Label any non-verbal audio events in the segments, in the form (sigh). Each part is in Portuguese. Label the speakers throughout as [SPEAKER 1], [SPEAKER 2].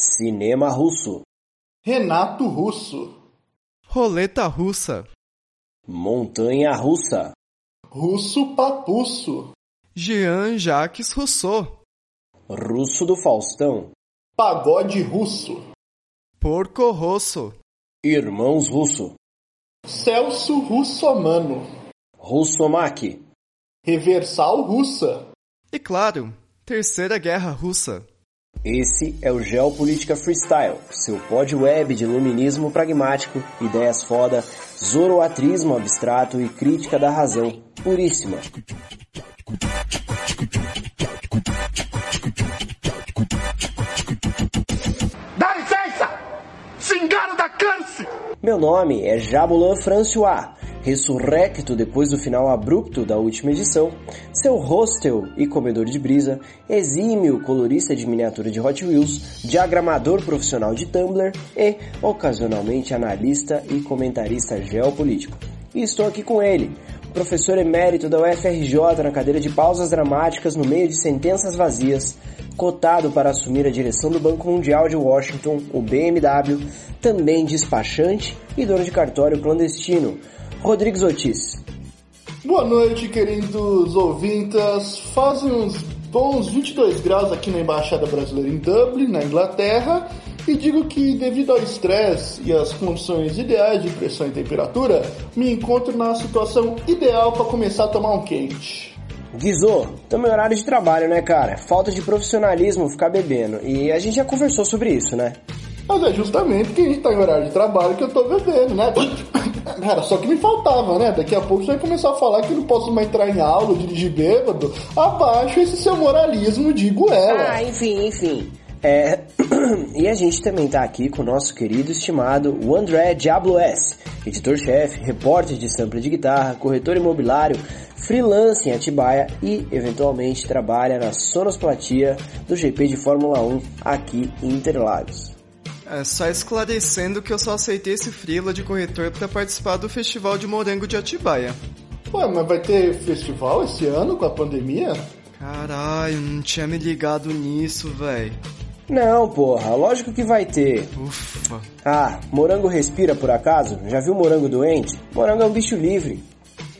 [SPEAKER 1] Cinema russo.
[SPEAKER 2] Renato Russo.
[SPEAKER 3] Roleta russa.
[SPEAKER 1] Montanha russa.
[SPEAKER 2] Russo Papuço.
[SPEAKER 3] Jean Jacques Rousseau.
[SPEAKER 1] Russo do Faustão.
[SPEAKER 2] Pagode Russo.
[SPEAKER 3] Porco Rosso.
[SPEAKER 1] Irmãos Russo.
[SPEAKER 2] Celso Russomano.
[SPEAKER 1] Russomach.
[SPEAKER 2] Reversal Russa.
[SPEAKER 3] E claro, Terceira Guerra Russa.
[SPEAKER 1] Esse é o Geopolítica Freestyle, seu pod web de iluminismo pragmático, ideias foda, zoroatrismo abstrato e crítica da razão puríssima.
[SPEAKER 2] Dá licença! Cingaro da câncer!
[SPEAKER 1] Meu nome é Jabulan François, ressurrecto depois do final abrupto da última edição, seu hostel e comedor de brisa, exímio colorista de miniatura de Hot Wheels, diagramador profissional de Tumblr e, ocasionalmente, analista e comentarista geopolítico. E estou aqui com ele, professor emérito da UFRJ na cadeira de pausas dramáticas no meio de sentenças vazias, cotado para assumir a direção do Banco Mundial de Washington, o BMW, também despachante e dono de cartório clandestino, Rodrigues Ortiz.
[SPEAKER 2] Boa noite, queridos ouvintas. Fazem uns bons 22 graus aqui na Embaixada Brasileira em Dublin, na Inglaterra, e digo que, devido ao estresse e às condições ideais de pressão e temperatura, me encontro na situação ideal para começar a tomar um quente.
[SPEAKER 1] Guizô, também horário de trabalho, né, cara? Falta de profissionalismo ficar bebendo. E a gente já conversou sobre isso, né?
[SPEAKER 2] Mas é justamente que a gente tá em horário de trabalho que eu tô bebendo, né? (coughs) Cara, só que me faltava, né? Daqui a pouco você vai começar a falar que não posso mais entrar em aula, dirigir bêbado. Abaixo esse seu moralismo de goela.
[SPEAKER 1] Ah, enfim, enfim. É... (coughs) e a gente também tá aqui com o nosso querido estimado o André Diablo S, editor-chefe, repórter de sampler de guitarra, corretor imobiliário, freelance em Atibaia e, eventualmente, trabalha na sonosplatia do GP de Fórmula 1 aqui em Interlagos.
[SPEAKER 3] É só esclarecendo que eu só aceitei esse frila de corretor para participar do Festival de Morango de Atibaia.
[SPEAKER 2] Ué, mas vai ter festival esse ano com a pandemia?
[SPEAKER 3] Caralho, não tinha me ligado nisso, véi.
[SPEAKER 1] Não, porra, lógico que vai ter.
[SPEAKER 3] Ufa.
[SPEAKER 1] Ah, morango respira por acaso? Já viu morango doente? Morango é um bicho livre.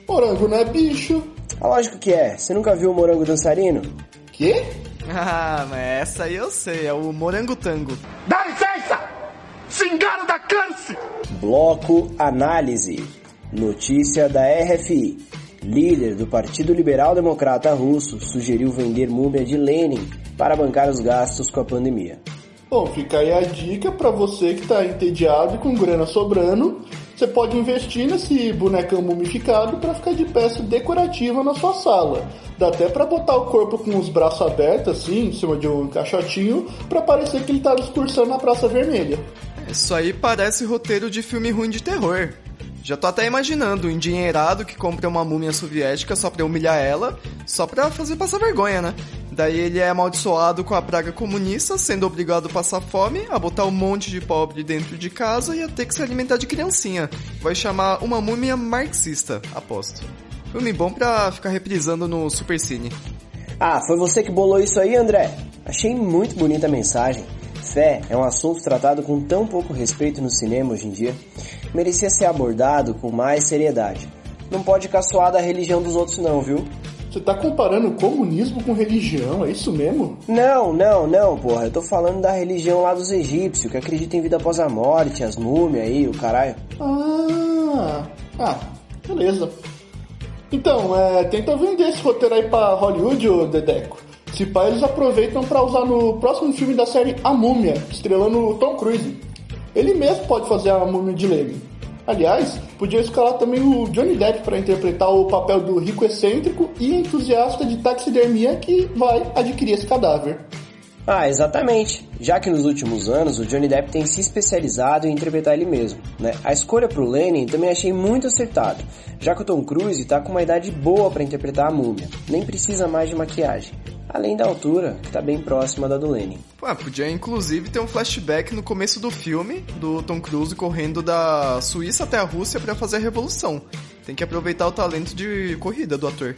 [SPEAKER 2] Morango não é bicho.
[SPEAKER 1] Ah, lógico que é. Você nunca viu o morango dançarino?
[SPEAKER 2] Quê? (laughs)
[SPEAKER 3] Ah, mas essa aí eu sei, é o Morango Tango.
[SPEAKER 2] Dá! Câncer!
[SPEAKER 1] Bloco Análise. Notícia da RFI. Líder do Partido Liberal Democrata Russo sugeriu vender múmia de Lenin para bancar os gastos com a pandemia.
[SPEAKER 2] Bom, fica aí a dica para você que tá entediado e com grana sobrando. Você pode investir nesse bonecão mumificado para ficar de peça decorativa na sua sala. Dá até para botar o corpo com os braços abertos assim, em cima de um caixotinho, para parecer que ele tá discursando na Praça Vermelha.
[SPEAKER 3] Isso aí parece roteiro de filme ruim de terror. Já tô até imaginando um endinheirado que compra uma múmia soviética só pra humilhar ela, só pra fazer passar vergonha, né? Daí ele é amaldiçoado com a praga comunista, sendo obrigado a passar fome, a botar um monte de pobre dentro de casa e a ter que se alimentar de criancinha. Vai chamar uma múmia marxista, aposto. Filme bom pra ficar reprisando no Supercine.
[SPEAKER 1] Ah, foi você que bolou isso aí, André? Achei muito bonita a mensagem. Fé é um assunto tratado com tão pouco respeito no cinema hoje em dia. Merecia ser abordado com mais seriedade. Não pode caçoar da religião dos outros não, viu?
[SPEAKER 2] Você tá comparando comunismo com religião, é isso mesmo?
[SPEAKER 1] Não, não, não, porra. Eu tô falando da religião lá dos egípcios, que acreditam em vida após a morte, as múmias aí, o caralho.
[SPEAKER 2] Ah, ah, beleza. Então, é, tenta vender esse roteiro aí pra Hollywood, ô Dedeco. Se pá, eles aproveitam para usar no próximo filme da série A Múmia, estrelando o Tom Cruise. Ele mesmo pode fazer a múmia de Lenin. Aliás, podia escalar também o Johnny Depp para interpretar o papel do rico excêntrico e entusiasta de taxidermia que vai adquirir esse cadáver.
[SPEAKER 1] Ah, exatamente. Já que nos últimos anos o Johnny Depp tem se especializado em interpretar ele mesmo. Né? A escolha pro Lenin também achei muito acertada, já que o Tom Cruise tá com uma idade boa para interpretar a múmia, nem precisa mais de maquiagem. Além da altura, que tá bem próxima da do Lenin.
[SPEAKER 3] Pô, podia inclusive ter um flashback no começo do filme do Tom Cruise correndo da Suíça até a Rússia para fazer a revolução. Tem que aproveitar o talento de corrida do ator.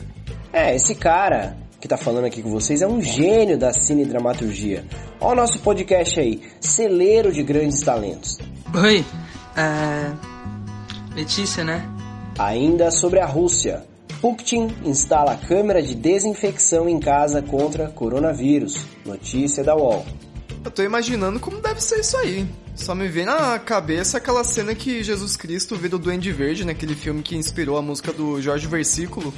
[SPEAKER 1] É, esse cara que tá falando aqui com vocês, é um gênio da cinedramaturgia. Olha o nosso podcast aí, celeiro de grandes talentos.
[SPEAKER 4] Oi, é... Letícia, né?
[SPEAKER 1] Ainda sobre a Rússia. Putin instala câmera de desinfecção em casa contra coronavírus. Notícia da UOL.
[SPEAKER 3] Eu tô imaginando como deve ser isso aí. Só me vem na cabeça aquela cena que Jesus Cristo vira o Duende Verde naquele filme que inspirou a música do Jorge Versículo.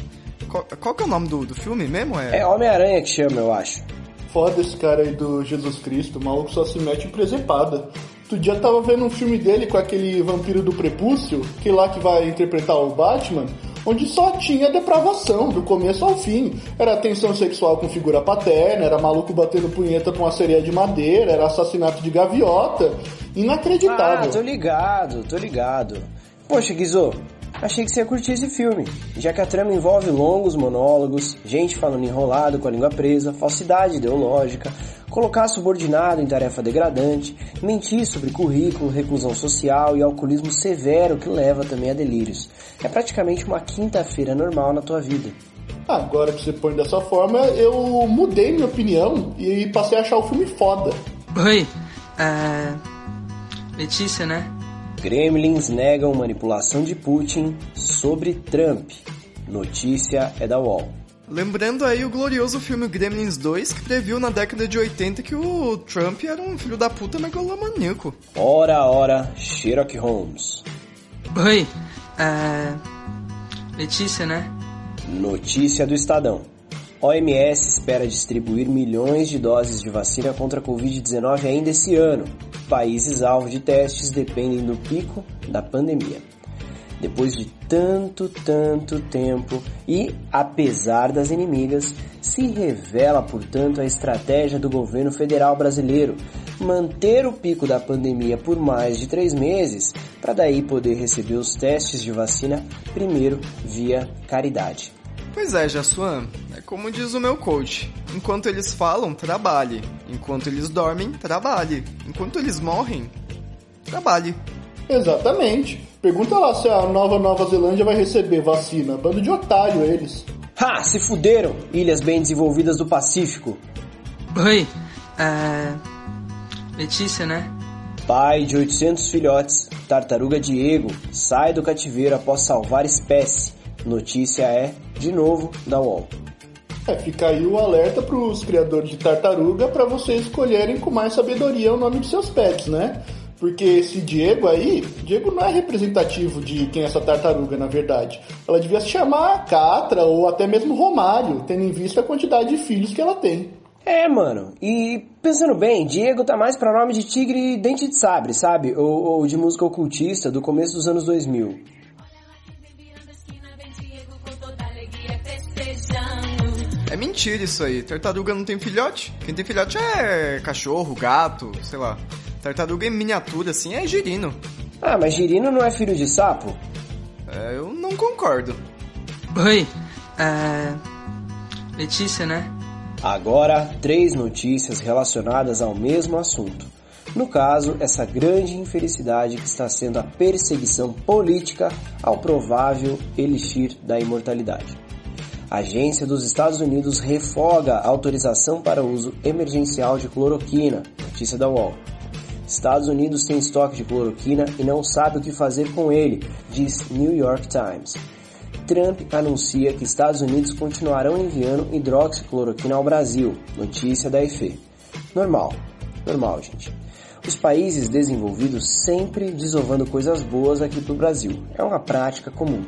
[SPEAKER 3] Qual, qual que é o nome do, do filme mesmo?
[SPEAKER 1] É, é Homem-Aranha que chama, eu acho.
[SPEAKER 2] Foda esse cara aí do Jesus Cristo, o maluco só se mete em presepada. Outro dia tava vendo um filme dele com aquele vampiro do prepúcio, que lá que vai interpretar o Batman, onde só tinha depravação, do começo ao fim. Era tensão sexual com figura paterna, era maluco batendo punheta com uma sereia de madeira, era assassinato de gaviota. Inacreditável.
[SPEAKER 1] Ah, tô ligado, tô ligado. Poxa, Guizô, achei que você ia curtir esse filme, já que a trama envolve longos monólogos, gente falando enrolado com a língua presa, falsidade ideológica, colocar subordinado em tarefa degradante, mentir sobre currículo, reclusão social e alcoolismo severo que leva também a delírios. É praticamente uma quinta-feira normal na tua vida.
[SPEAKER 2] Agora que você põe dessa forma, eu mudei minha opinião e passei a achar o filme foda.
[SPEAKER 4] Oi, uh, Letícia, né?
[SPEAKER 1] Gremlins negam manipulação de Putin sobre Trump. Notícia é da UOL.
[SPEAKER 3] Lembrando aí o glorioso filme Gremlins 2, que previu na década de 80 que o Trump era um filho da puta megalomaníaco.
[SPEAKER 1] Ora, ora, Sherlock Holmes.
[SPEAKER 4] Oi, uh, Letícia, né?
[SPEAKER 1] Notícia do Estadão. OMS espera distribuir milhões de doses de vacina contra a Covid-19 ainda esse ano. Países alvo de testes dependem do pico da pandemia. Depois de tanto, tanto tempo e, apesar das inimigas, se revela, portanto, a estratégia do governo federal brasileiro manter o pico da pandemia por mais de três meses, para daí poder receber os testes de vacina primeiro via caridade.
[SPEAKER 3] Pois é, Jassuan, é como diz o meu coach. Enquanto eles falam, trabalhe. Enquanto eles dormem, trabalhe. Enquanto eles morrem, trabalhe.
[SPEAKER 2] Exatamente. Pergunta lá se a nova Nova Zelândia vai receber vacina. Bando de otário eles.
[SPEAKER 1] Ha! Se fuderam! Ilhas bem desenvolvidas do Pacífico.
[SPEAKER 4] Oi, uh... Letícia, né?
[SPEAKER 1] Pai de 800 filhotes, tartaruga Diego, sai do cativeiro após salvar espécie. Notícia é, de novo, da UOL.
[SPEAKER 2] É, fica aí o alerta para os criadores de tartaruga para vocês escolherem com mais sabedoria o nome de seus pets, né? Porque esse Diego aí, Diego não é representativo de quem é essa tartaruga, na verdade. Ela devia se chamar Catra ou até mesmo Romário, tendo em vista a quantidade de filhos que ela tem.
[SPEAKER 1] É, mano. E pensando bem, Diego tá mais pra nome de tigre dente de sabre, sabe? Ou, ou de música ocultista do começo dos anos 2000.
[SPEAKER 3] É mentira isso aí. Tartaruga não tem filhote. Quem tem filhote é cachorro, gato, sei lá. Tartaruga em miniatura, assim, é girino.
[SPEAKER 1] Ah, mas girino não é filho de sapo?
[SPEAKER 3] É, eu não concordo.
[SPEAKER 4] Oi, é... Letícia, né?
[SPEAKER 1] Agora, três notícias relacionadas ao mesmo assunto. No caso, essa grande infelicidade que está sendo a perseguição política ao provável elixir da imortalidade. A agência dos Estados Unidos refoga a autorização para uso emergencial de cloroquina. Notícia da UOL. Estados Unidos tem estoque de cloroquina e não sabe o que fazer com ele, diz New York Times. Trump anuncia que Estados Unidos continuarão enviando hidroxicloroquina ao Brasil. Notícia da EFE. Normal. Normal, gente. Os países desenvolvidos sempre desovando coisas boas aqui pro Brasil. É uma prática comum.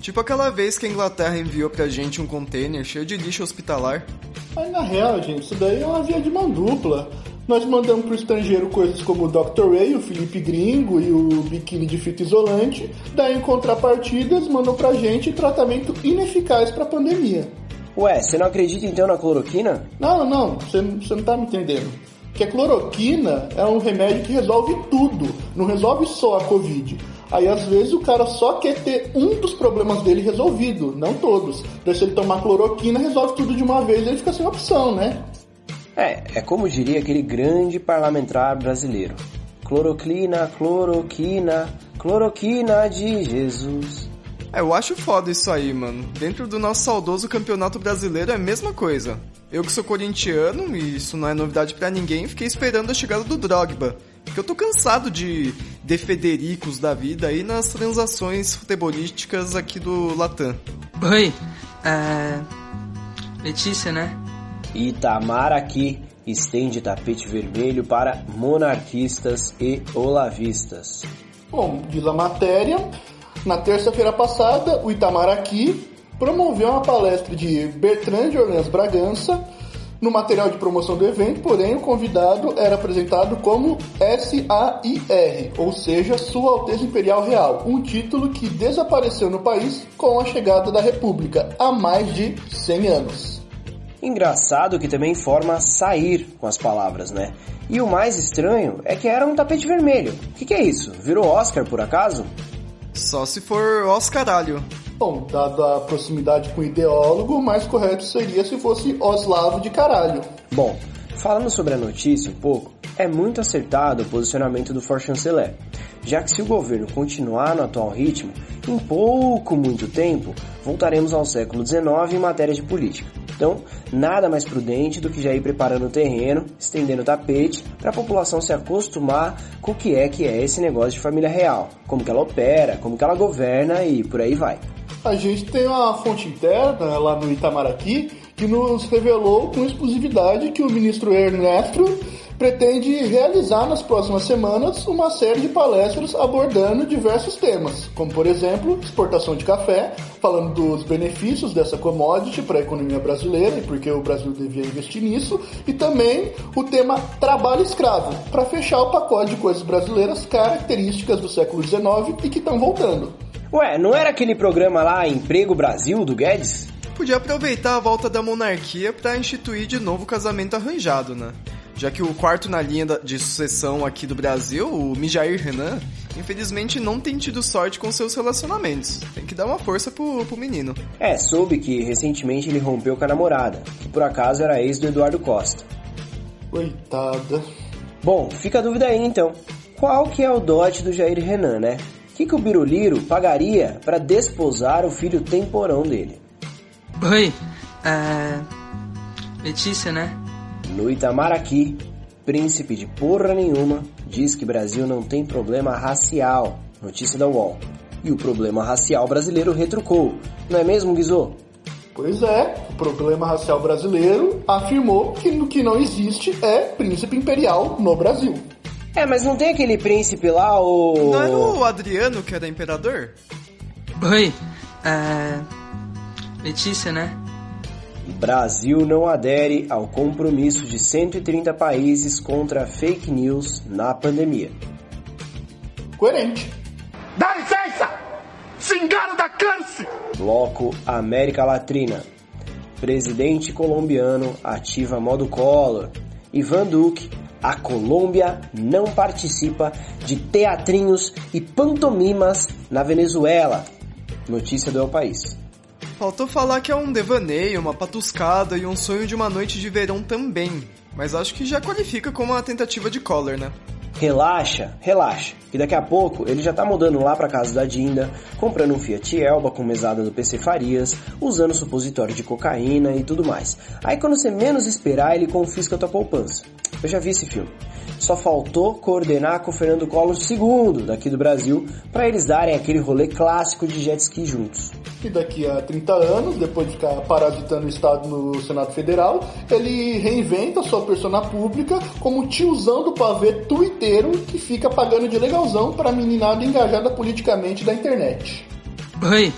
[SPEAKER 3] Tipo aquela vez que a Inglaterra enviou pra gente um container cheio de lixo hospitalar.
[SPEAKER 2] Mas na real, gente, isso daí é uma via de mão dupla. Nós mandamos pro estrangeiro coisas como o Dr. Ray, o Felipe Gringo e o biquíni de fita isolante. Daí, em contrapartida, eles mandam pra gente tratamento ineficaz pra pandemia.
[SPEAKER 1] Ué, você não acredita então na cloroquina?
[SPEAKER 2] Não, não, você, não tá me entendendo. Que a cloroquina é um remédio que resolve tudo, não resolve só a Covid. Aí às vezes o cara só quer ter um dos problemas dele resolvido, não todos. Daí se ele tomar cloroquina, resolve tudo de uma vez e ele fica sem opção, né?
[SPEAKER 1] É, é como diria aquele grande parlamentar brasileiro. Cloroquina, cloroquina, cloroquina de Jesus.
[SPEAKER 3] É, eu acho foda isso aí, mano. Dentro do nosso saudoso campeonato brasileiro é a mesma coisa. Eu que sou corintiano, e isso não é novidade para ninguém, fiquei esperando a chegada do Drogba. Porque eu tô cansado de defedericos da vida aí nas transações futebolísticas aqui do Latam.
[SPEAKER 4] Oi, é... Letícia, né?
[SPEAKER 1] Itamar aqui estende tapete vermelho para monarquistas e olavistas.
[SPEAKER 2] Bom, diz a matéria, na terça-feira passada, o Itamaraty promoveu uma palestra de Bertrand de Orleans Bragança no material de promoção do evento, porém o convidado era apresentado como SAIR, ou seja, Sua Alteza Imperial Real, um título que desapareceu no país com a chegada da República há mais de 100 anos.
[SPEAKER 1] Engraçado que também forma sair com as palavras, né? E o mais estranho é que era um tapete vermelho. O que, que é isso? Virou Oscar por acaso?
[SPEAKER 3] Só se for Oscaralho.
[SPEAKER 2] Bom, dada a proximidade com o ideólogo, o mais correto seria se fosse Oslavo de caralho.
[SPEAKER 1] Bom, falando sobre a notícia um pouco, é muito acertado o posicionamento do For Chanceler, já que se o governo continuar no atual ritmo, em pouco muito tempo, voltaremos ao século XIX em matéria de política. Então, nada mais prudente do que já ir preparando o terreno, estendendo o tapete, para a população se acostumar com o que é que é esse negócio de família real, como que ela opera, como que ela governa e por aí vai.
[SPEAKER 2] A gente tem uma fonte interna lá no Itamaraty que nos revelou com exclusividade que o ministro Ernesto pretende realizar nas próximas semanas uma série de palestras abordando diversos temas, como por exemplo, exportação de café, falando dos benefícios dessa commodity para a economia brasileira e porque o Brasil devia investir nisso, e também o tema trabalho escravo, para fechar o pacote de coisas brasileiras características do século XIX e que estão voltando.
[SPEAKER 1] Ué, não era aquele programa lá Emprego Brasil do Guedes?
[SPEAKER 3] Podia aproveitar a volta da monarquia para instituir de novo o casamento arranjado, né? Já que o quarto na linha de sucessão aqui do Brasil, o Mijair Renan, infelizmente não tem tido sorte com seus relacionamentos. Tem que dar uma força pro, pro menino.
[SPEAKER 1] É, soube que recentemente ele rompeu com a namorada, que por acaso era ex do Eduardo Costa.
[SPEAKER 2] Coitada.
[SPEAKER 1] Bom, fica a dúvida aí então. Qual que é o dote do Jair Renan, né? O que, que o Biruliro pagaria para desposar o filho temporão dele?
[SPEAKER 4] Oi, é... Letícia, né?
[SPEAKER 1] No Itamaraty, príncipe de porra nenhuma diz que Brasil não tem problema racial. Notícia da UOL. E o problema racial brasileiro retrucou. Não é mesmo, Guizô?
[SPEAKER 2] Pois é, o problema racial brasileiro afirmou que o que não existe é príncipe imperial no Brasil.
[SPEAKER 1] É, mas não tem aquele príncipe lá, o.
[SPEAKER 3] Não era o Adriano que era imperador?
[SPEAKER 4] Oi, é. Letícia, né?
[SPEAKER 1] Brasil não adere ao compromisso de 130 países contra fake news na pandemia.
[SPEAKER 2] Coerente.
[SPEAKER 5] Dá licença! Cingaro da câncer!
[SPEAKER 1] Bloco América Latina. Presidente colombiano ativa modo Collor. Ivan Duque, a Colômbia não participa de teatrinhos e pantomimas na Venezuela. Notícia do El País.
[SPEAKER 3] Faltou falar que é um devaneio, uma patuscada e um sonho de uma noite de verão também. Mas acho que já qualifica como uma tentativa de Collor, né?
[SPEAKER 1] Relaxa, relaxa, que daqui a pouco ele já tá mudando lá pra casa da Dinda, comprando um Fiat Elba com mesada do PC Farias, usando supositório de cocaína e tudo mais. Aí quando você menos esperar, ele confisca a tua poupança. Eu já vi esse filme. Só faltou coordenar com o Fernando Collor II, daqui do Brasil, para eles darem aquele rolê clássico de jet ski juntos.
[SPEAKER 2] E daqui a 30 anos, depois de ficar parasitando o Estado no Senado Federal, ele reinventa sua persona pública como tiozão do pavê tuiteiro que fica pagando de legalzão para meninada engajada politicamente da internet.
[SPEAKER 4] Oi,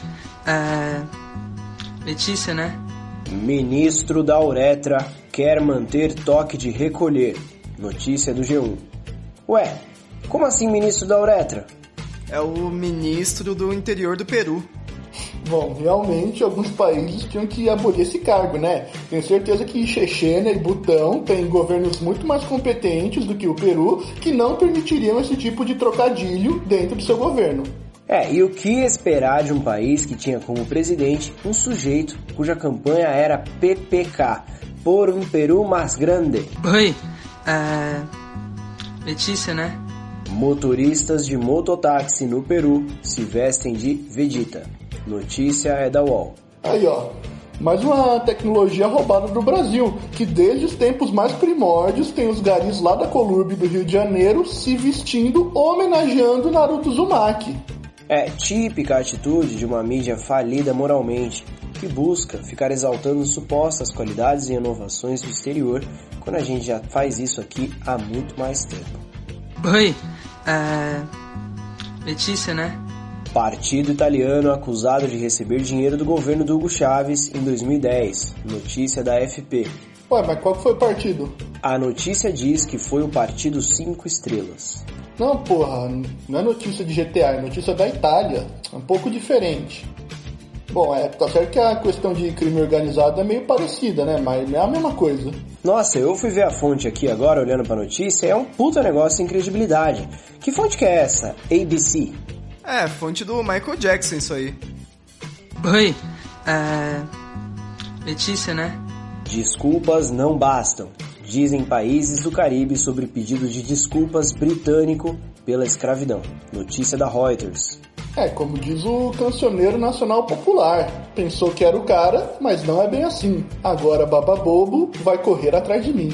[SPEAKER 4] é... Letícia, né?
[SPEAKER 1] Ministro da Uretra quer manter toque de recolher. Notícia do G1. Ué, como assim ministro da Uretra?
[SPEAKER 3] É o ministro do interior do Peru.
[SPEAKER 2] Bom, realmente alguns países tinham que abolir esse cargo, né? Tenho certeza que Chechênia e Butão têm governos muito mais competentes do que o Peru que não permitiriam esse tipo de trocadilho dentro do seu governo.
[SPEAKER 1] É, e o que esperar de um país que tinha como presidente um sujeito cuja campanha era PPK, por um Peru mais grande?
[SPEAKER 4] Oi, é... Letícia, né?
[SPEAKER 1] Motoristas de mototáxi no Peru se vestem de Vegeta. Notícia é da UOL.
[SPEAKER 2] Aí, ó. Mais uma tecnologia roubada do Brasil, que desde os tempos mais primórdios tem os garis lá da Colurbe do Rio de Janeiro se vestindo homenageando Naruto Uzumaki.
[SPEAKER 1] É típica atitude de uma mídia falida moralmente, que busca ficar exaltando supostas qualidades e inovações do exterior, quando a gente já faz isso aqui há muito mais tempo.
[SPEAKER 4] Oi, é... Letícia, né?
[SPEAKER 1] Partido italiano acusado de receber dinheiro do governo do Hugo Chávez em 2010. Notícia da FP.
[SPEAKER 2] Ué, mas qual foi o partido?
[SPEAKER 1] A notícia diz que foi o Partido 5 Estrelas.
[SPEAKER 2] Não, porra, não é notícia de GTA, é notícia da Itália. É um pouco diferente. Bom, é, tá certo que a questão de crime organizado é meio parecida, né? Mas não é a mesma coisa.
[SPEAKER 1] Nossa, eu fui ver a fonte aqui agora, olhando pra notícia, é um puta negócio sem credibilidade. Que fonte que é essa? ABC.
[SPEAKER 3] É, fonte do Michael Jackson isso aí.
[SPEAKER 4] Oi, é... Letícia, né?
[SPEAKER 1] Desculpas não bastam, dizem países do Caribe sobre pedido de desculpas britânico pela escravidão. Notícia da Reuters.
[SPEAKER 2] É, como diz o cancioneiro nacional popular. Pensou que era o cara, mas não é bem assim. Agora Baba Bobo vai correr atrás de mim.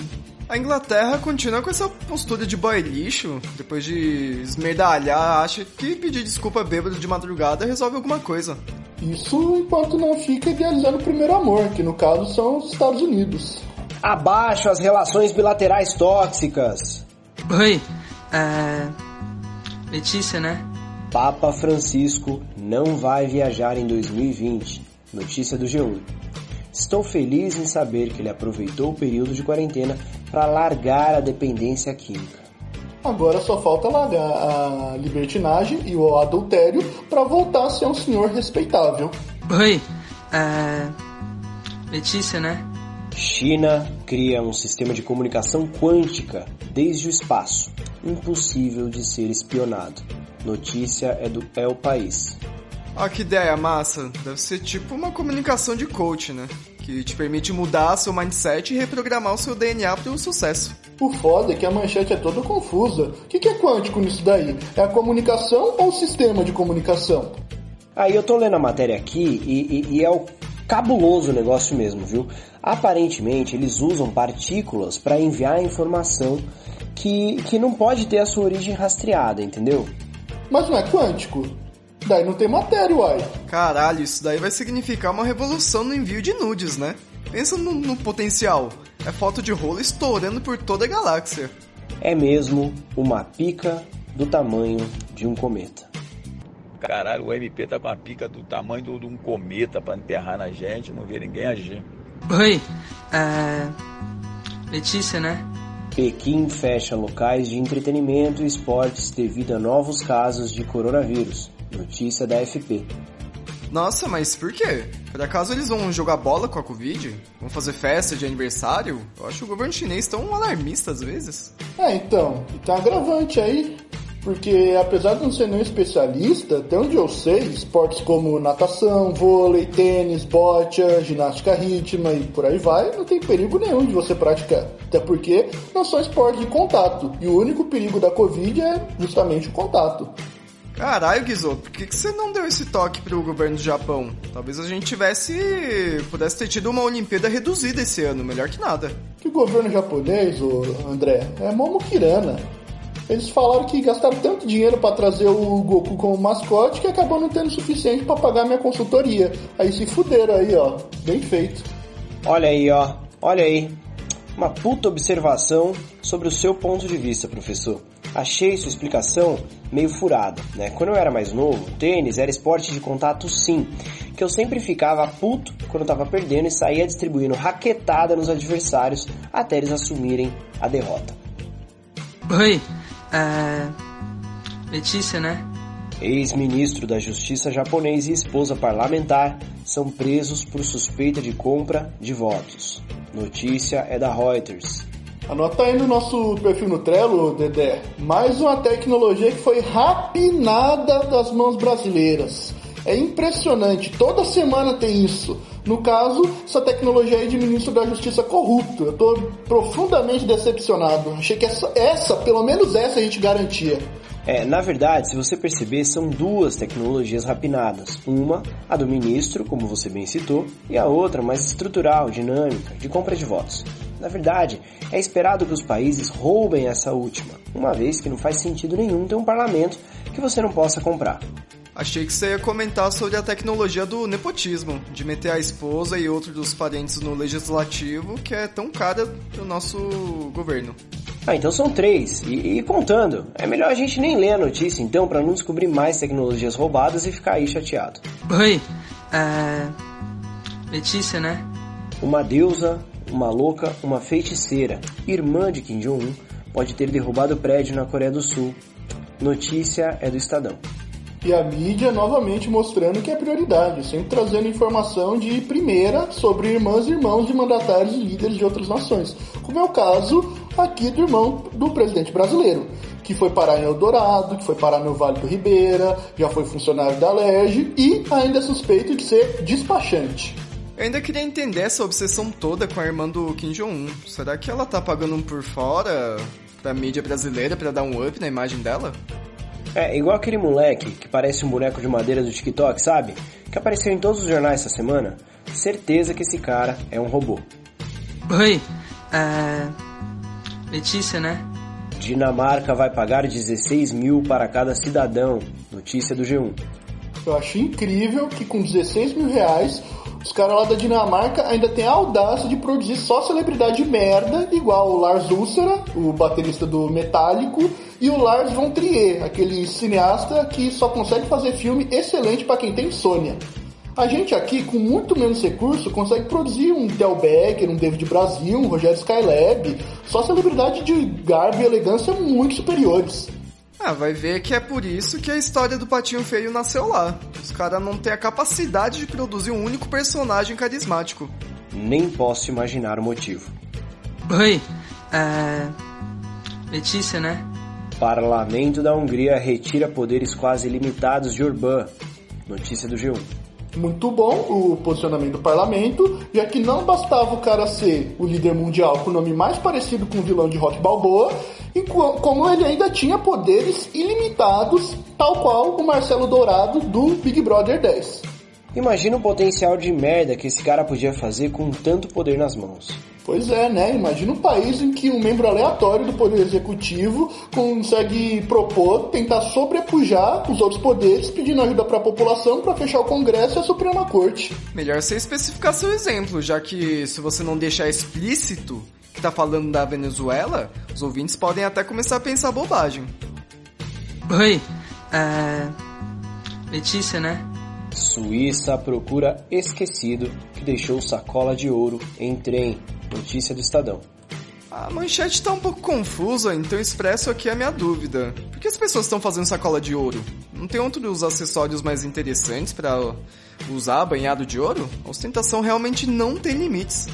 [SPEAKER 3] A Inglaterra continua com essa postura de boy lixo, depois de esmerdalhar, acha que pedir desculpa bêbado de madrugada resolve alguma coisa.
[SPEAKER 2] Isso enquanto não fica idealizando o primeiro amor, que no caso são os Estados Unidos.
[SPEAKER 1] Abaixo as relações bilaterais tóxicas.
[SPEAKER 4] Oi, é... Letícia, né?
[SPEAKER 1] Papa Francisco não vai viajar em 2020. Notícia do G1. Estou feliz em saber que ele aproveitou o período de quarentena para largar a dependência química.
[SPEAKER 2] Agora só falta largar a libertinagem e o adultério para voltar a ser um senhor respeitável.
[SPEAKER 4] Oi, é... Letícia, né?
[SPEAKER 1] China cria um sistema de comunicação quântica desde o espaço, impossível de ser espionado. Notícia é do É o País.
[SPEAKER 3] Ah, que ideia massa. Deve ser tipo uma comunicação de coach, né? Que te permite mudar seu mindset e reprogramar o seu DNA para o sucesso.
[SPEAKER 2] O foda é que a manchete é toda confusa. O que é quântico nisso daí? É a comunicação ou o sistema de comunicação?
[SPEAKER 1] Aí eu tô lendo a matéria aqui e, e, e é o cabuloso negócio mesmo, viu? Aparentemente eles usam partículas para enviar informação que, que não pode ter a sua origem rastreada, entendeu?
[SPEAKER 2] Mas não é quântico. Daí não tem matéria, uai.
[SPEAKER 3] Caralho, isso daí vai significar uma revolução no envio de nudes, né? Pensa no, no potencial. É foto de rolo estourando por toda a galáxia.
[SPEAKER 1] É mesmo uma pica do tamanho de um cometa.
[SPEAKER 6] Caralho, o MP tá com a pica do tamanho de um cometa pra enterrar na gente, não vê ninguém agir.
[SPEAKER 4] Oi, é... Letícia, né?
[SPEAKER 1] Pequim fecha locais de entretenimento e esportes devido a novos casos de coronavírus. Notícia da FP.
[SPEAKER 3] Nossa, mas por quê? Por acaso eles vão jogar bola com a Covid? Vão fazer festa de aniversário? Eu acho o governo chinês tão alarmista às vezes.
[SPEAKER 2] É, então, e tem um agravante aí. Porque apesar de não ser nenhum especialista, até onde eu sei, esportes como natação, vôlei, tênis, bocha, ginástica rítmica e por aí vai, não tem perigo nenhum de você praticar. Até porque não são esportes de contato. E o único perigo da Covid é justamente o contato.
[SPEAKER 3] Caralho, Guizô, por que, que você não deu esse toque pro governo do Japão? Talvez a gente tivesse. pudesse ter tido uma Olimpíada reduzida esse ano, melhor que nada.
[SPEAKER 2] Que o governo japonês, ô André, é Momokirana. Eles falaram que gastaram tanto dinheiro para trazer o Goku como mascote que acabou não tendo o suficiente para pagar minha consultoria. Aí se fuderam aí, ó. Bem feito.
[SPEAKER 1] Olha aí, ó. Olha aí. Uma puta observação sobre o seu ponto de vista, professor. Achei sua explicação meio furada, né? Quando eu era mais novo, tênis era esporte de contato sim, que eu sempre ficava puto quando eu tava perdendo e saía distribuindo raquetada nos adversários até eles assumirem a derrota.
[SPEAKER 4] Oi, é... Letícia, né?
[SPEAKER 1] Ex-ministro da Justiça japonês e esposa parlamentar são presos por suspeita de compra de votos. Notícia é da Reuters.
[SPEAKER 2] Anota aí no nosso perfil no Trello, Dedé. Mais uma tecnologia que foi rapinada das mãos brasileiras. É impressionante, toda semana tem isso. No caso, essa tecnologia aí de ministro da Justiça corrupto. Eu tô profundamente decepcionado. Achei que essa, essa, pelo menos essa a gente garantia.
[SPEAKER 1] É, na verdade, se você perceber, são duas tecnologias rapinadas. Uma, a do ministro, como você bem citou, e a outra, mais estrutural, dinâmica, de compra de votos. Na verdade, é esperado que os países roubem essa última, uma vez que não faz sentido nenhum ter um parlamento que você não possa comprar.
[SPEAKER 3] Achei que você ia comentar sobre a tecnologia do nepotismo, de meter a esposa e outro dos parentes no legislativo, que é tão cara pro nosso governo.
[SPEAKER 1] Ah, então são três. E, e, contando. É melhor a gente nem ler a notícia, então, para não descobrir mais tecnologias roubadas e ficar aí chateado.
[SPEAKER 4] Oi, é... Letícia, né?
[SPEAKER 1] Uma deusa, uma louca, uma feiticeira, irmã de Kim Jong-un, pode ter derrubado o prédio na Coreia do Sul. Notícia é do Estadão.
[SPEAKER 2] E a mídia novamente mostrando que é prioridade, sempre trazendo informação de primeira sobre irmãs e irmãos de mandatários e líderes de outras nações. Como é o caso aqui do irmão do presidente brasileiro, que foi parar em Eldorado, que foi parar no Vale do Ribeira, já foi funcionário da LERJ e ainda é suspeito de ser despachante.
[SPEAKER 3] Eu ainda queria entender essa obsessão toda com a irmã do Kim Jong-un. Será que ela tá pagando um por fora pra mídia brasileira para dar um up na imagem dela?
[SPEAKER 1] É, igual aquele moleque que parece um boneco de madeira do TikTok, sabe? Que apareceu em todos os jornais essa semana. Certeza que esse cara é um robô.
[SPEAKER 4] Oi, é... Letícia, né?
[SPEAKER 1] Dinamarca vai pagar 16 mil para cada cidadão. Notícia do G1.
[SPEAKER 2] Eu acho incrível que com 16 mil reais os caras lá da Dinamarca ainda tem a audácia de produzir só celebridade merda, igual o Lars Ulsera, o baterista do Metallico, e o Lars von Trier, aquele cineasta que só consegue fazer filme excelente para quem tem insônia. A gente aqui, com muito menos recurso, consegue produzir um Del Becker, um David Brasil, um Rogério Skylab, só celebridade de garbo e elegância muito superiores.
[SPEAKER 3] Ah, vai ver que é por isso que a história do Patinho Feio nasceu lá. Os caras não têm a capacidade de produzir um único personagem carismático.
[SPEAKER 1] Nem posso imaginar o motivo.
[SPEAKER 4] Oi, é... Letícia, né?
[SPEAKER 1] Parlamento da Hungria retira poderes quase limitados de Orbán. Notícia do G1
[SPEAKER 2] muito bom o posicionamento do parlamento, já que não bastava o cara ser o líder mundial com o nome mais parecido com o vilão de Rock Balboa, e como ele ainda tinha poderes ilimitados, tal qual o Marcelo Dourado do Big Brother 10.
[SPEAKER 1] Imagina o potencial de merda que esse cara podia fazer com tanto poder nas mãos.
[SPEAKER 2] Pois é, né? Imagina um país em que um membro aleatório do Poder Executivo consegue propor, tentar sobrepujar os outros poderes, pedindo ajuda para a população para fechar o Congresso e a Suprema Corte.
[SPEAKER 3] Melhor você especificar seu exemplo, já que se você não deixar explícito que tá falando da Venezuela, os ouvintes podem até começar a pensar bobagem.
[SPEAKER 4] Oi, é... Letícia, né?
[SPEAKER 1] Suíça procura esquecido que deixou sacola de ouro em trem. Notícia do Estadão.
[SPEAKER 3] A manchete tá um pouco confusa, então expresso aqui a minha dúvida. Por que as pessoas estão fazendo sacola de ouro? Não tem outros acessórios mais interessantes para usar banhado de ouro? A ostentação realmente não tem limites.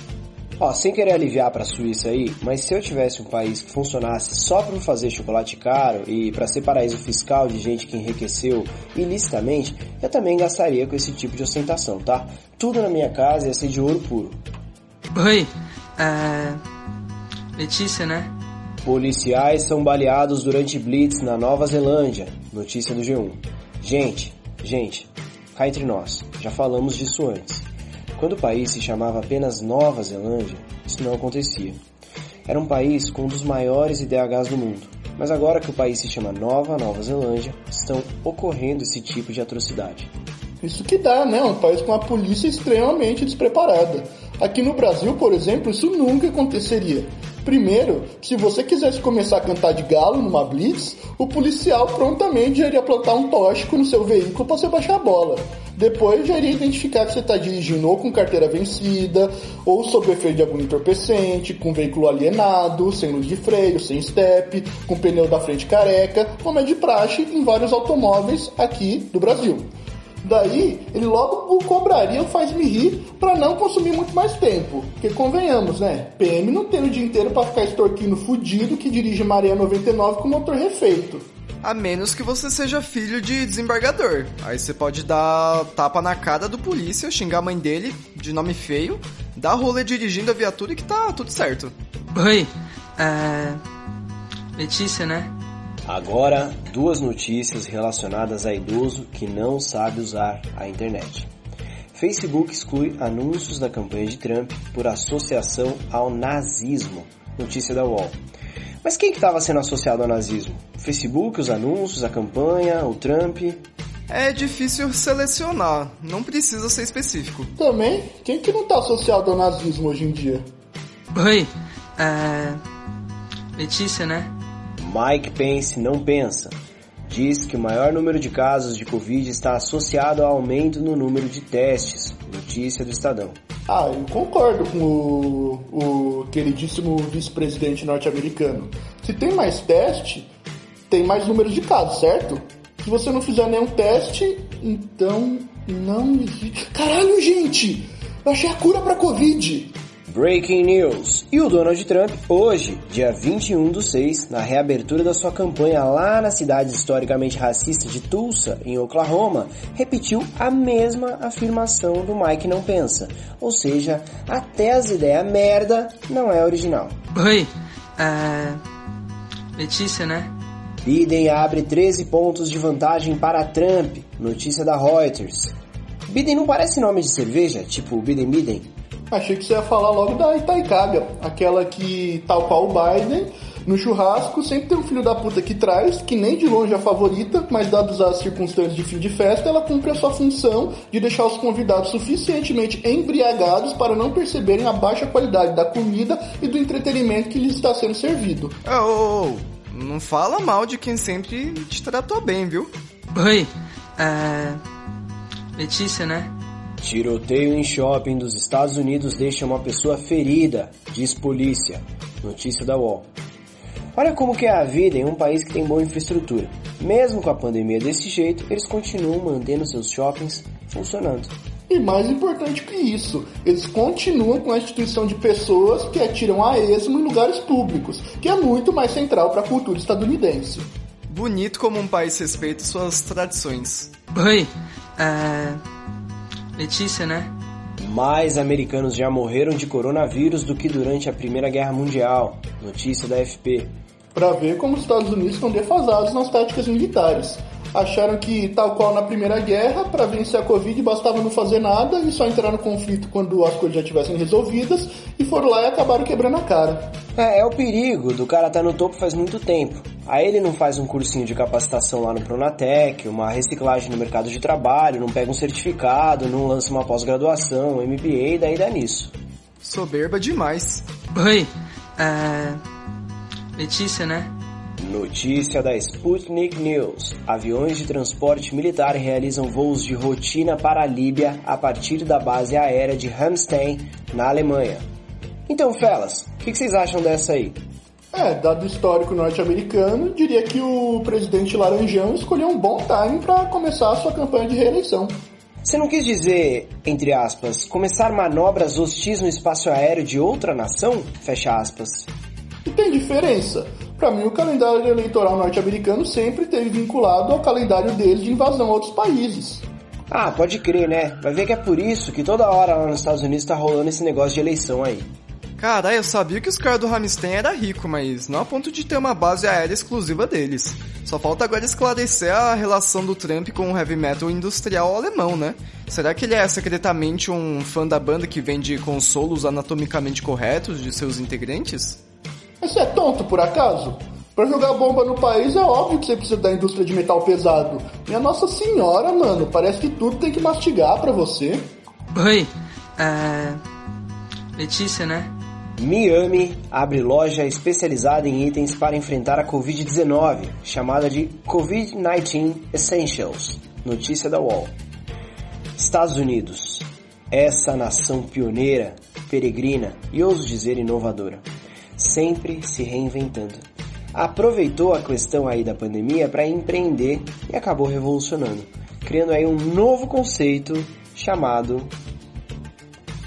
[SPEAKER 1] Ó, sem querer aliviar para a Suíça aí, mas se eu tivesse um país que funcionasse só para fazer chocolate caro e para ser paraíso fiscal de gente que enriqueceu ilicitamente, eu também gastaria com esse tipo de ostentação, tá? Tudo na minha casa ia ser de ouro puro.
[SPEAKER 4] Oi, é... Letícia, né?
[SPEAKER 1] Policiais são baleados durante blitz na Nova Zelândia. Notícia do G1. Gente, gente, cá entre nós, já falamos disso antes. Quando o país se chamava apenas Nova Zelândia, isso não acontecia. Era um país com um dos maiores IDHs do mundo. Mas agora que o país se chama Nova Nova Zelândia, estão ocorrendo esse tipo de atrocidade.
[SPEAKER 2] Isso que dá, né? Um país com uma polícia extremamente despreparada. Aqui no Brasil, por exemplo, isso nunca aconteceria. Primeiro, se você quisesse começar a cantar de galo numa blitz, o policial prontamente já iria plantar um tóxico no seu veículo para você baixar a bola. Depois já iria identificar que você está dirigindo ou com carteira vencida, ou sob efeito de algum entorpecente, com veículo alienado, sem luz de freio, sem step, com pneu da frente careca, como é de praxe em vários automóveis aqui do Brasil. Daí, ele logo o cobraria o faz-me rir para não consumir muito mais tempo. Porque convenhamos, né? PM não tem o dia inteiro para ficar extorquindo fudido que dirige Maria 99 com motor refeito.
[SPEAKER 3] A menos que você seja filho de desembargador. Aí você pode dar tapa na cara do polícia, xingar a mãe dele de nome feio, dar rolê dirigindo a viatura e que tá tudo certo.
[SPEAKER 4] Oi, é... Letícia, né?
[SPEAKER 1] Agora, duas notícias relacionadas a idoso que não sabe usar a internet. Facebook exclui anúncios da campanha de Trump por associação ao nazismo. Notícia da UOL. Mas quem que estava sendo associado ao nazismo? O Facebook, os anúncios, a campanha, o Trump?
[SPEAKER 3] É difícil selecionar, não precisa ser específico.
[SPEAKER 2] Também, quem que não tá associado ao nazismo hoje em dia?
[SPEAKER 4] Oi, é... Letícia, né?
[SPEAKER 1] Mike Pence não pensa. Diz que o maior número de casos de Covid está associado ao aumento no número de testes. Notícia do Estadão.
[SPEAKER 2] Ah, eu concordo com o, o queridíssimo vice-presidente norte-americano. Se tem mais teste, tem mais número de casos, certo? Se você não fizer nenhum teste, então não existe. Caralho, gente! Eu achei a cura pra Covid!
[SPEAKER 1] Breaking News. E o Donald Trump, hoje, dia 21 do 6, na reabertura da sua campanha lá na cidade historicamente racista de Tulsa, em Oklahoma, repetiu a mesma afirmação do Mike Não Pensa. Ou seja, até as ideias merda não é original.
[SPEAKER 4] Oi, é... Letícia, né?
[SPEAKER 1] Biden abre 13 pontos de vantagem para Trump. Notícia da Reuters. Biden não parece nome de cerveja, tipo Biden Biden?
[SPEAKER 2] Achei que você ia falar logo da Itaicábia, aquela que, tal qual o Biden, no churrasco sempre tem um filho da puta que traz, que nem de longe é a favorita, mas dadas as circunstâncias de fim de festa, ela cumpre a sua função de deixar os convidados suficientemente embriagados para não perceberem a baixa qualidade da comida e do entretenimento que lhes está sendo servido.
[SPEAKER 3] Ô, ô, ô, não fala mal de quem sempre te tratou bem, viu?
[SPEAKER 4] Oi, é... Letícia, né?
[SPEAKER 1] Tiroteio em shopping dos Estados Unidos deixa uma pessoa ferida, diz polícia. Notícia da UOL. Olha como que é a vida em um país que tem boa infraestrutura. Mesmo com a pandemia desse jeito, eles continuam mantendo seus shoppings funcionando.
[SPEAKER 2] E mais importante que isso, eles continuam com a instituição de pessoas que atiram a esmo em lugares públicos, que é muito mais central para a cultura estadunidense.
[SPEAKER 3] Bonito como um país respeita suas tradições.
[SPEAKER 4] Oi, é... Letícia, né?
[SPEAKER 1] Mais americanos já morreram de coronavírus do que durante a Primeira Guerra Mundial. Notícia da FP.
[SPEAKER 2] Para ver como os Estados Unidos estão defasados nas táticas militares. Acharam que, tal qual na Primeira Guerra, para vencer a Covid bastava não fazer nada e só entrar no conflito quando as coisas já estivessem resolvidas, e foram lá e acabaram quebrando a cara.
[SPEAKER 1] É, é o perigo do cara estar tá no topo faz muito tempo. Aí ele não faz um cursinho de capacitação lá no Pronatec, uma reciclagem no mercado de trabalho, não pega um certificado, não lança uma pós-graduação, um MBA e daí dá nisso.
[SPEAKER 3] Soberba demais.
[SPEAKER 4] Oi, é... Letícia, né?
[SPEAKER 1] Notícia da Sputnik News. Aviões de transporte militar realizam voos de rotina para a Líbia a partir da base aérea de Ramstein, na Alemanha. Então, Felas, o que, que vocês acham dessa aí?
[SPEAKER 2] É, dado o histórico norte-americano, diria que o presidente Laranjão escolheu um bom time para começar a sua campanha de reeleição.
[SPEAKER 1] Você não quis dizer, entre aspas, começar manobras hostis no espaço aéreo de outra nação? Fecha aspas.
[SPEAKER 2] E tem diferença. Para mim, o calendário eleitoral norte-americano sempre esteve vinculado ao calendário deles de invasão a outros países.
[SPEAKER 1] Ah, pode crer, né? Vai ver que é por isso que toda hora lá nos Estados Unidos tá rolando esse negócio de eleição aí.
[SPEAKER 3] Cara, eu sabia que os caras do Ramstein era rico, mas não a ponto de ter uma base aérea exclusiva deles. Só falta agora esclarecer a relação do Trump com o heavy metal industrial alemão, né? Será que ele é secretamente um fã da banda que vende consolos anatomicamente corretos de seus integrantes?
[SPEAKER 2] Você é tonto, por acaso? Pra jogar bomba no país é óbvio que você precisa da indústria de metal pesado. Minha nossa senhora, mano, parece que tudo tem que mastigar pra você.
[SPEAKER 4] Oi, é... Letícia, né?
[SPEAKER 1] Miami abre loja especializada em itens para enfrentar a Covid-19, chamada de COVID-19 Essentials. Notícia da UOL. Estados Unidos. Essa nação pioneira, peregrina e ouso dizer inovadora sempre se reinventando. Aproveitou a questão aí da pandemia para empreender e acabou revolucionando, criando aí um novo conceito chamado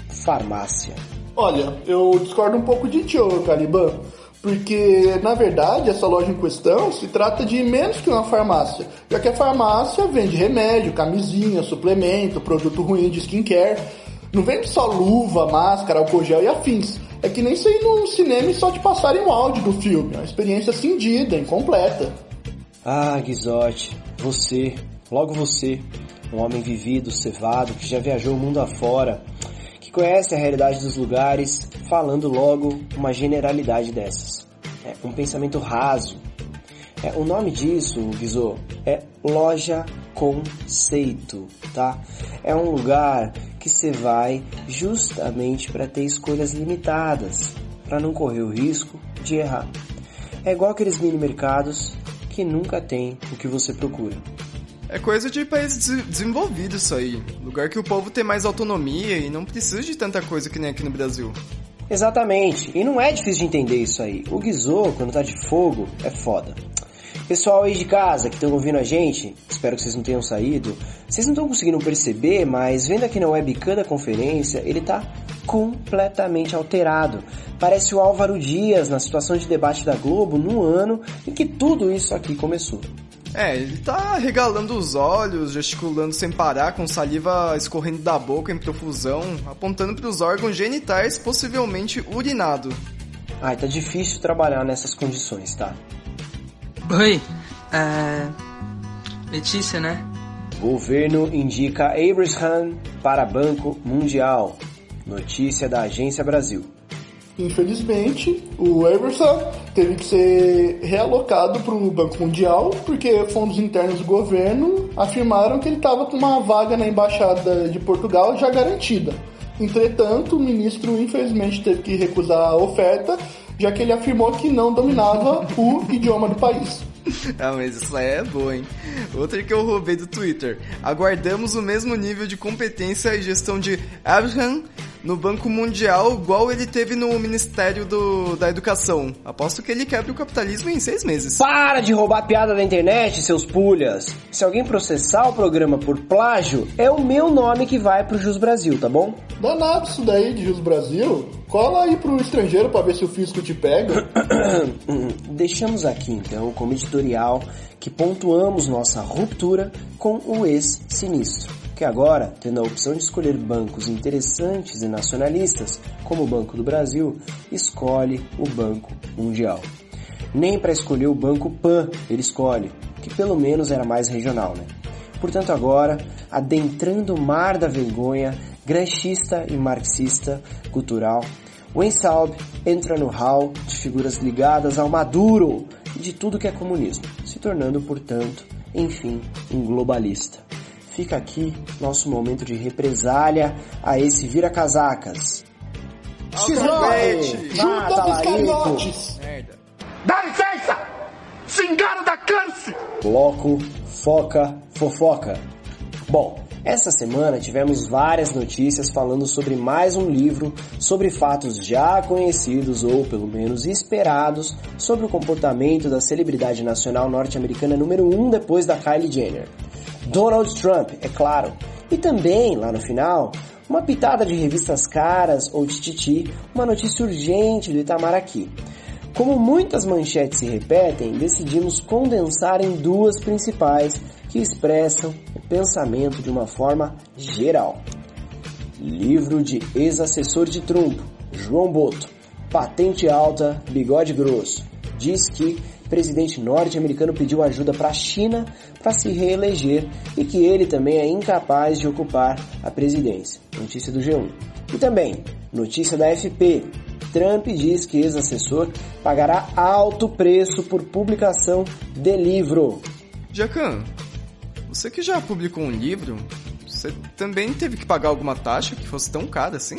[SPEAKER 1] farmácia.
[SPEAKER 2] Olha, eu discordo um pouco de ti, Caliban, porque na verdade essa loja em questão se trata de menos que uma farmácia, já que a farmácia vende remédio, camisinha, suplemento, produto ruim de skincare, não vende só luva, máscara, álcool gel e afins. É que nem sair num cinema e só te passarem um áudio do filme. É uma experiência cindida, incompleta.
[SPEAKER 1] Ah, Guizote, você, logo você, um homem vivido, cevado, que já viajou o mundo afora, conhece a realidade dos lugares, falando logo uma generalidade dessas. É um pensamento raso. É, o nome disso, Guizô, é loja conceito, tá? É um lugar que você vai justamente para ter escolhas limitadas, para não correr o risco de errar. É igual aqueles mini mercados que nunca tem o que você procura.
[SPEAKER 3] É coisa de país des desenvolvido isso aí. Lugar que o povo tem mais autonomia e não precisa de tanta coisa que nem aqui no Brasil.
[SPEAKER 1] Exatamente. E não é difícil de entender isso aí. O Guizô, quando tá de fogo, é foda. Pessoal aí de casa que estão ouvindo a gente, espero que vocês não tenham saído. Vocês não estão conseguindo perceber, mas vendo aqui na webcam da conferência, ele tá completamente alterado. Parece o Álvaro Dias na situação de debate da Globo no ano em que tudo isso aqui começou.
[SPEAKER 3] É, ele tá regalando os olhos, gesticulando sem parar, com saliva escorrendo da boca em profusão, apontando para os órgãos genitais, possivelmente urinado.
[SPEAKER 1] Ai, tá difícil trabalhar nessas condições, tá?
[SPEAKER 4] Oi, é... Letícia, né?
[SPEAKER 1] Governo indica Abraham para Banco Mundial. Notícia da Agência Brasil.
[SPEAKER 2] Infelizmente, o Everson teve que ser realocado para o Banco Mundial porque fundos internos do governo afirmaram que ele estava com uma vaga na embaixada de Portugal já garantida. Entretanto, o ministro infelizmente teve que recusar a oferta, já que ele afirmou que não dominava o idioma do país. (laughs)
[SPEAKER 3] Ah, mas isso aí é boa, hein? Outra que eu roubei do Twitter. Aguardamos o mesmo nível de competência e gestão de Abraham no Banco Mundial, igual ele teve no Ministério do, da Educação. Aposto que ele quebra o capitalismo em seis meses.
[SPEAKER 1] Para de roubar piada da internet, seus pulhas! Se alguém processar o programa por plágio, é o meu nome que vai pro Jus Brasil, tá bom?
[SPEAKER 2] Danado isso daí de Jus Brasil. Cola aí pro estrangeiro pra ver se o fisco te pega. (coughs)
[SPEAKER 1] Deixamos aqui então como editorial que pontuamos nossa ruptura com o ex-sinistro que agora, tendo a opção de escolher bancos interessantes e nacionalistas, como o Banco do Brasil, escolhe o Banco Mundial. Nem para escolher o Banco Pan ele escolhe, que pelo menos era mais regional, né? Portanto, agora, adentrando o mar da vergonha granchista e marxista cultural, o entra no hall de figuras ligadas ao Maduro e de tudo que é comunismo, se tornando, portanto, enfim, um globalista fica aqui nosso momento de represália a esse vira-casacas.
[SPEAKER 2] Xizóide! Junta dos cariotes!
[SPEAKER 5] Dá licença! Cingaro da câncer!
[SPEAKER 1] Bloco, foca, fofoca. Bom, essa semana tivemos várias notícias falando sobre mais um livro sobre fatos já conhecidos ou pelo menos esperados sobre o comportamento da celebridade nacional norte-americana número 1 um depois da Kylie Jenner. Donald Trump, é claro. E também, lá no final, uma pitada de revistas caras ou de titi, uma notícia urgente do Itamaraty. Como muitas manchetes se repetem, decidimos condensar em duas principais que expressam o pensamento de uma forma geral. Livro de ex-assessor de Trump, João Boto. Patente alta, bigode grosso. Diz que presidente norte-americano pediu ajuda para a China para se reeleger e que ele também é incapaz de ocupar a presidência. Notícia do G1. E também, notícia da FP. Trump diz que ex-assessor pagará alto preço por publicação de livro.
[SPEAKER 3] Jacan, você que já publicou um livro, você também teve que pagar alguma taxa que fosse tão cara assim?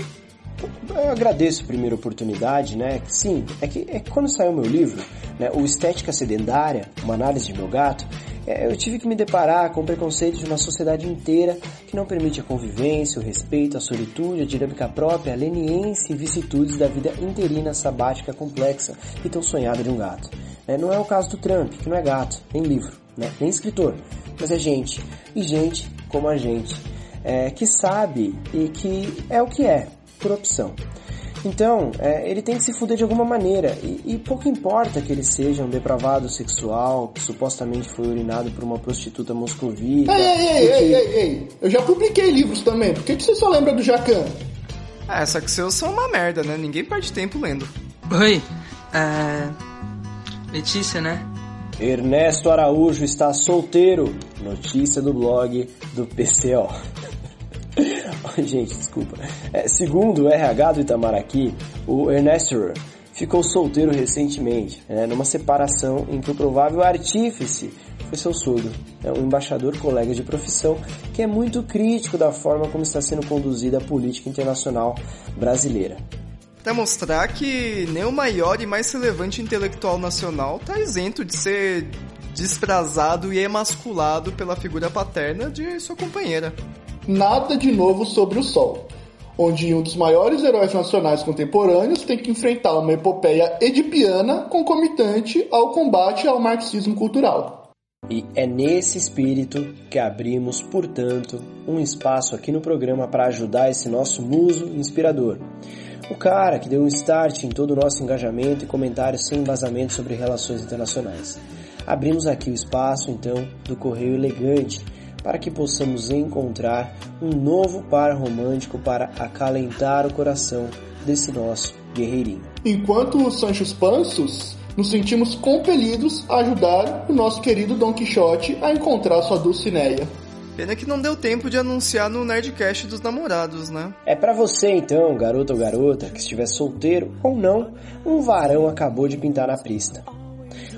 [SPEAKER 1] Eu agradeço a primeira oportunidade, né? Sim, é que, é que quando saiu meu livro, né, o Estética Sedentária, uma análise de meu gato, é, eu tive que me deparar com o preconceito de uma sociedade inteira que não permite a convivência, o respeito, a solitude, a dinâmica própria, a leniência e vicissitudes da vida interina, sabática, complexa e tão sonhada de um gato. É, não é o caso do Trump, que não é gato, nem livro, né, nem escritor, mas é gente, e gente como a gente, é, que sabe e que é o que é, por opção. Então, é, ele tem que se fuder de alguma maneira, e, e, pouco importa que ele seja um depravado sexual, que supostamente foi urinado por uma prostituta moscovita.
[SPEAKER 2] Ei, ei, ei, que... ei, ei, ei, eu já publiquei livros também, por que, que você só lembra do Jacan?
[SPEAKER 3] Ah, só que seus são uma merda, né? Ninguém perde tempo lendo.
[SPEAKER 4] Oi, é... Letícia, né?
[SPEAKER 1] Ernesto Araújo está solteiro. Notícia do blog do PCO. (laughs) Gente, desculpa. É, segundo o RH do Itamaraty, o Ernesto ficou solteiro recentemente, né, numa separação em que o provável artífice foi seu sogro, né, um embaixador colega de profissão que é muito crítico da forma como está sendo conduzida a política internacional brasileira.
[SPEAKER 3] Para mostrar que nem o maior e mais relevante intelectual nacional está isento de ser desprezado e emasculado pela figura paterna de sua companheira.
[SPEAKER 2] Nada de novo sobre o sol onde um dos maiores heróis nacionais contemporâneos tem que enfrentar uma epopeia edipiana concomitante ao combate ao marxismo cultural.
[SPEAKER 1] E é nesse espírito que abrimos, portanto, um espaço aqui no programa para ajudar esse nosso muso inspirador. O cara que deu um start em todo o nosso engajamento e comentários sem embasamento sobre relações internacionais. Abrimos aqui o espaço, então, do Correio Elegante, para que possamos encontrar um novo par romântico para acalentar o coração desse nosso guerreirinho.
[SPEAKER 2] Enquanto os Sanchos Pansos, nos sentimos compelidos a ajudar o nosso querido Don Quixote a encontrar sua Dulcineia.
[SPEAKER 3] Pena que não deu tempo de anunciar no Nerdcast dos namorados, né?
[SPEAKER 1] É para você então, garoto ou garota, que estiver solteiro ou não, um varão acabou de pintar na pista.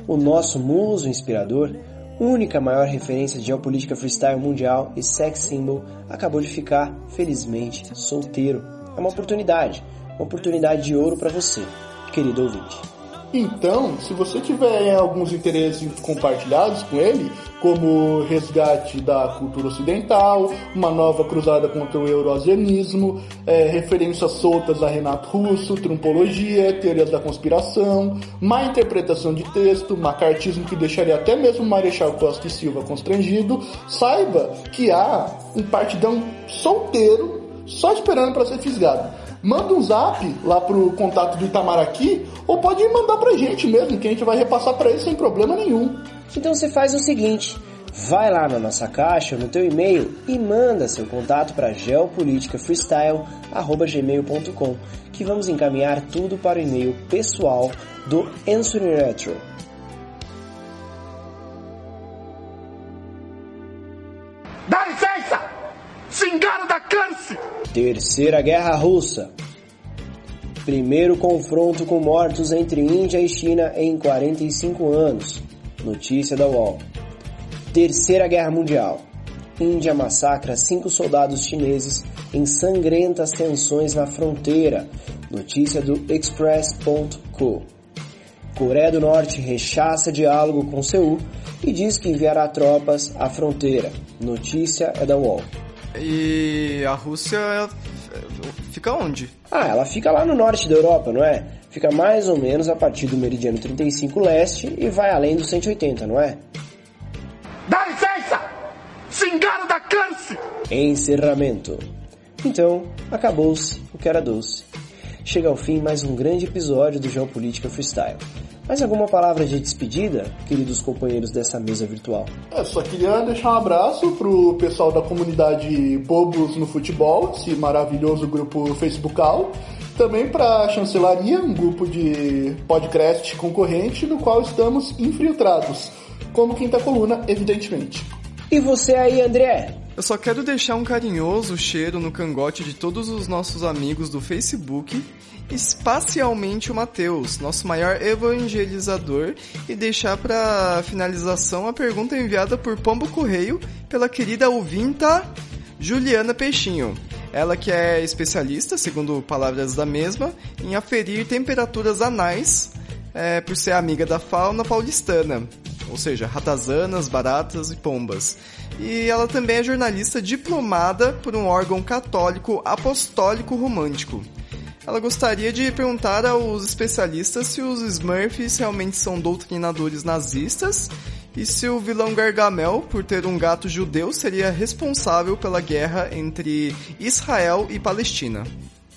[SPEAKER 1] O nosso muso inspirador única maior referência de geopolítica freestyle mundial e sex symbol, acabou de ficar, felizmente, solteiro. É uma oportunidade, uma oportunidade de ouro para você, querido ouvinte.
[SPEAKER 2] Então, se você tiver alguns interesses compartilhados com ele, como resgate da cultura ocidental, uma nova cruzada contra o euroasianismo, é, referências soltas a Renato Russo, trumpologia, teorias da conspiração, má interpretação de texto, macartismo que deixaria até mesmo Marechal Costa e Silva constrangido, saiba que há um partidão solteiro só esperando para ser fisgado manda um zap lá pro contato do Itamaraty ou pode mandar pra gente mesmo, que a gente vai repassar para ele sem problema nenhum.
[SPEAKER 1] Então você faz o seguinte, vai lá na nossa caixa, no teu e-mail e manda seu contato para geopoliticafreestyle@gmail.com, que vamos encaminhar tudo para o e-mail pessoal do Answering Retro. Terceira Guerra Russa. Primeiro confronto com mortos entre Índia e China em 45 anos. Notícia da UOL. Terceira Guerra Mundial. Índia massacra cinco soldados chineses em sangrentas tensões na fronteira. Notícia do Express.co. Coreia do Norte rechaça diálogo com Seul e diz que enviará tropas à fronteira. Notícia é da UOL.
[SPEAKER 3] E a Rússia fica onde?
[SPEAKER 1] Ah, ela fica lá no norte da Europa, não é? Fica mais ou menos a partir do meridiano 35 leste e vai além do 180, não é?
[SPEAKER 5] Dá licença! Cingaro da câncer!
[SPEAKER 1] Encerramento. Então, acabou-se o que era doce. Chega ao fim mais um grande episódio do Geopolítica Freestyle. Mais alguma palavra de despedida, queridos companheiros dessa mesa virtual?
[SPEAKER 2] É, só queria deixar um abraço pro pessoal da comunidade Bobos no Futebol, esse maravilhoso grupo facebookal. Também para a Chancelaria, um grupo de podcast concorrente no qual estamos infiltrados, como quinta coluna, evidentemente.
[SPEAKER 1] E você aí, André?
[SPEAKER 3] Eu só quero deixar um carinhoso cheiro no cangote de todos os nossos amigos do Facebook, espacialmente o Matheus, nosso maior evangelizador, e deixar para finalização a pergunta enviada por Pombo Correio pela querida ouvinta Juliana Peixinho. Ela que é especialista, segundo palavras da mesma, em aferir temperaturas anais é, por ser amiga da fauna paulistana, ou seja, ratazanas, baratas e pombas. E ela também é jornalista diplomada por um órgão católico apostólico romântico. Ela gostaria de perguntar aos especialistas se os Smurfs realmente são doutrinadores nazistas e se o vilão Gargamel, por ter um gato judeu, seria responsável pela guerra entre Israel e Palestina.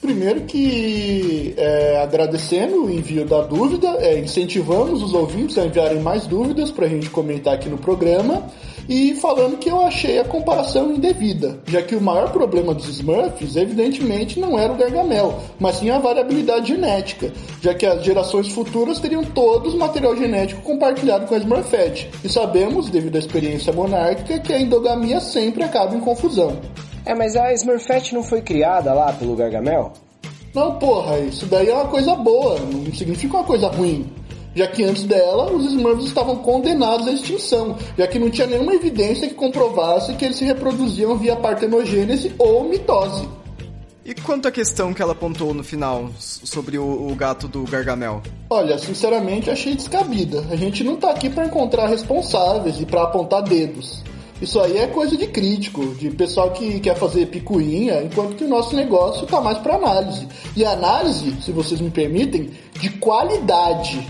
[SPEAKER 2] primeiro que é, agradecendo o envio da dúvida, é, incentivamos os ouvintes a enviarem mais dúvidas para a gente comentar aqui no programa e falando que eu achei a comparação indevida, já que o maior problema dos Smurfs, evidentemente, não era o Gargamel, mas sim a variabilidade genética, já que as gerações futuras teriam todos material genético compartilhado com a Smurfette. E sabemos, devido à experiência monárquica, que a endogamia sempre acaba em confusão.
[SPEAKER 1] É, mas a Smurfette não foi criada lá pelo Gargamel?
[SPEAKER 2] Não, porra, isso daí é uma coisa boa, não significa uma coisa ruim já que antes dela os Smurfs estavam condenados à extinção, já que não tinha nenhuma evidência que comprovasse que eles se reproduziam via partenogênese ou mitose.
[SPEAKER 3] E quanto à questão que ela apontou no final sobre o, o gato do Gargamel?
[SPEAKER 2] Olha, sinceramente achei descabida. A gente não tá aqui para encontrar responsáveis e para apontar dedos. Isso aí é coisa de crítico, de pessoal que quer fazer picuinha, enquanto que o nosso negócio tá mais para análise. E análise, se vocês me permitem, de qualidade.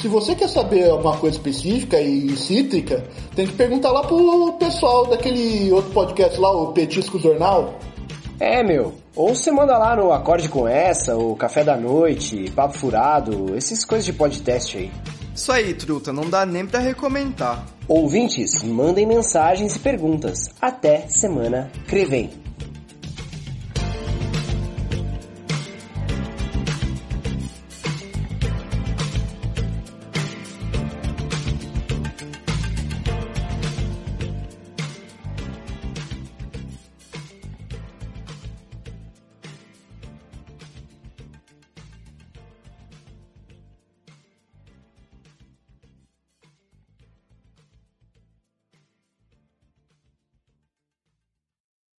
[SPEAKER 2] Se você quer saber alguma coisa específica e cítrica, tem que perguntar lá pro pessoal daquele outro podcast lá, o Petisco Jornal.
[SPEAKER 1] É, meu. Ou você manda lá no Acorde com Essa, o Café da Noite, Papo Furado, essas coisas de podcast aí.
[SPEAKER 3] Isso aí, truta, não dá nem pra recomendar.
[SPEAKER 1] Ouvintes, mandem mensagens e perguntas. Até semana que vem.